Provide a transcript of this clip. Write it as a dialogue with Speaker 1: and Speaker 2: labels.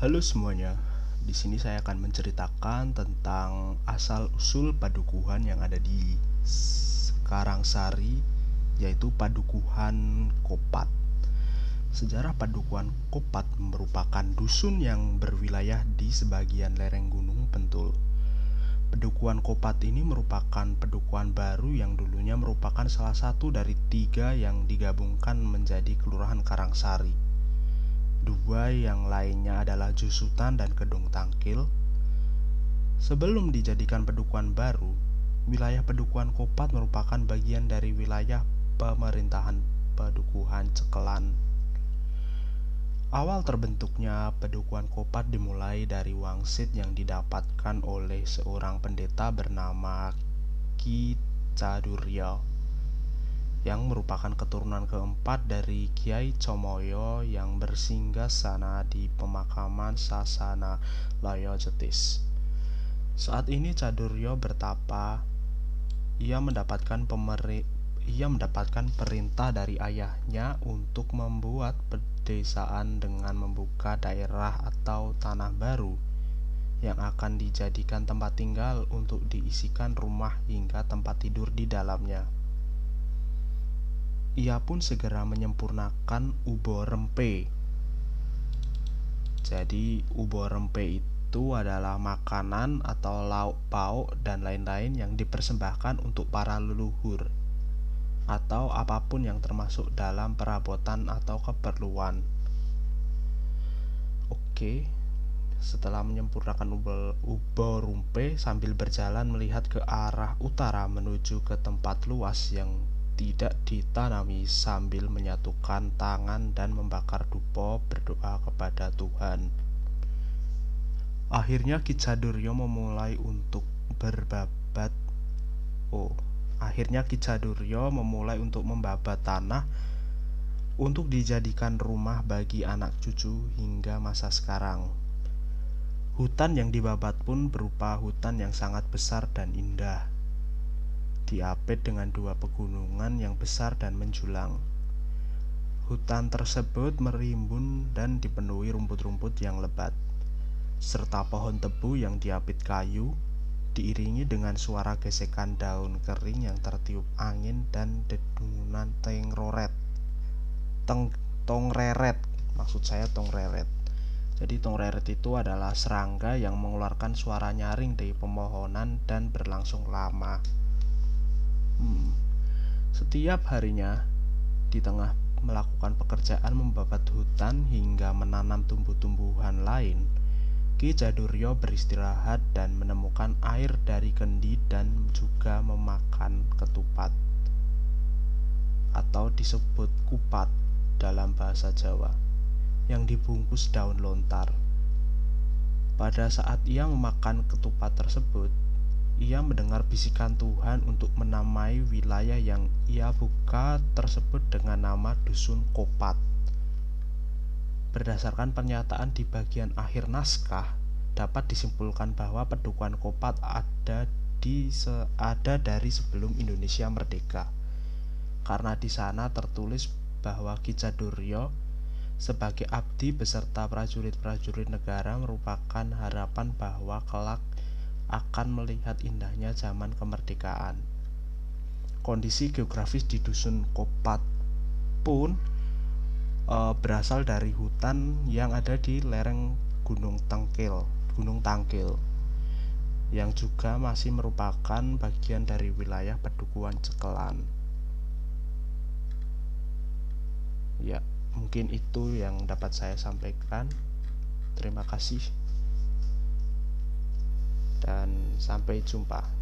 Speaker 1: Halo semuanya. Di sini saya akan menceritakan tentang asal-usul padukuhan yang ada di Karangsari, yaitu padukuhan Kopat. Sejarah padukuhan Kopat merupakan dusun yang berwilayah di sebagian lereng Gunung Pentul. Pedukuhan Kopat ini merupakan pedukuhan baru yang dulunya merupakan salah satu dari tiga yang digabungkan menjadi Kelurahan Karangsari. Dua yang lainnya adalah Jusutan dan Kedung Tangkil. Sebelum dijadikan pedukuhan baru, wilayah pedukuhan Kopat merupakan bagian dari wilayah pemerintahan pedukuhan Cekelan. Awal terbentuknya pedukuhan Kopat dimulai dari wangsit yang didapatkan oleh seorang pendeta bernama Ki Caduryo yang merupakan keturunan keempat dari Kiai Comoyo yang bersinggah sana di pemakaman Sasana Loyo Jetis. Saat ini Caduryo bertapa, ia mendapatkan pemeri ia mendapatkan perintah dari ayahnya untuk membuat pedesaan dengan membuka daerah atau tanah baru yang akan dijadikan tempat tinggal untuk diisikan rumah hingga tempat tidur di dalamnya. Ia pun segera menyempurnakan ubo rempe. Jadi, ubo rempe itu adalah makanan atau lauk pauk dan lain-lain yang dipersembahkan untuk para leluhur atau apa pun yang termasuk dalam perabotan atau keperluan. Oke, setelah menyempurnakan ubo, rumpe sambil berjalan melihat ke arah utara menuju ke tempat luas yang tidak ditanami sambil menyatukan tangan dan membakar dupo berdoa kepada Tuhan. Akhirnya Kicaduryo memulai untuk berbabat. Oh, akhirnya Kicaduryo memulai untuk membabat tanah untuk dijadikan rumah bagi anak cucu hingga masa sekarang. Hutan yang dibabat pun berupa hutan yang sangat besar dan indah diapit dengan dua pegunungan yang besar dan menjulang. Hutan tersebut merimbun dan dipenuhi rumput-rumput yang lebat, serta pohon tebu yang diapit kayu, diiringi dengan suara gesekan daun kering yang tertiup angin dan dedunan tengroret. Teng tongreret, maksud saya tongreret. Jadi tongreret itu adalah serangga yang mengeluarkan suara nyaring dari pemohonan dan berlangsung lama. Setiap harinya, di tengah melakukan pekerjaan membabat hutan hingga menanam tumbuh-tumbuhan lain, Ki Jaduryo beristirahat dan menemukan air dari kendi dan juga memakan ketupat atau disebut kupat dalam bahasa Jawa yang dibungkus daun lontar. Pada saat ia memakan ketupat tersebut, ia mendengar bisikan Tuhan untuk menamai wilayah yang ia buka tersebut dengan nama Dusun Kopat. Berdasarkan pernyataan di bagian akhir naskah, dapat disimpulkan bahwa pedukuhan Kopat ada di ada dari sebelum Indonesia merdeka. Karena di sana tertulis bahwa Kicaduryo sebagai abdi beserta prajurit-prajurit negara merupakan harapan bahwa kelak akan melihat indahnya zaman kemerdekaan. Kondisi geografis di dusun Kopat pun e, berasal dari hutan yang ada di lereng Gunung Tangkil, Gunung Tangkil, yang juga masih merupakan bagian dari wilayah pedukuhan Cekelan. Ya, mungkin itu yang dapat saya sampaikan. Terima kasih dan sampai jumpa.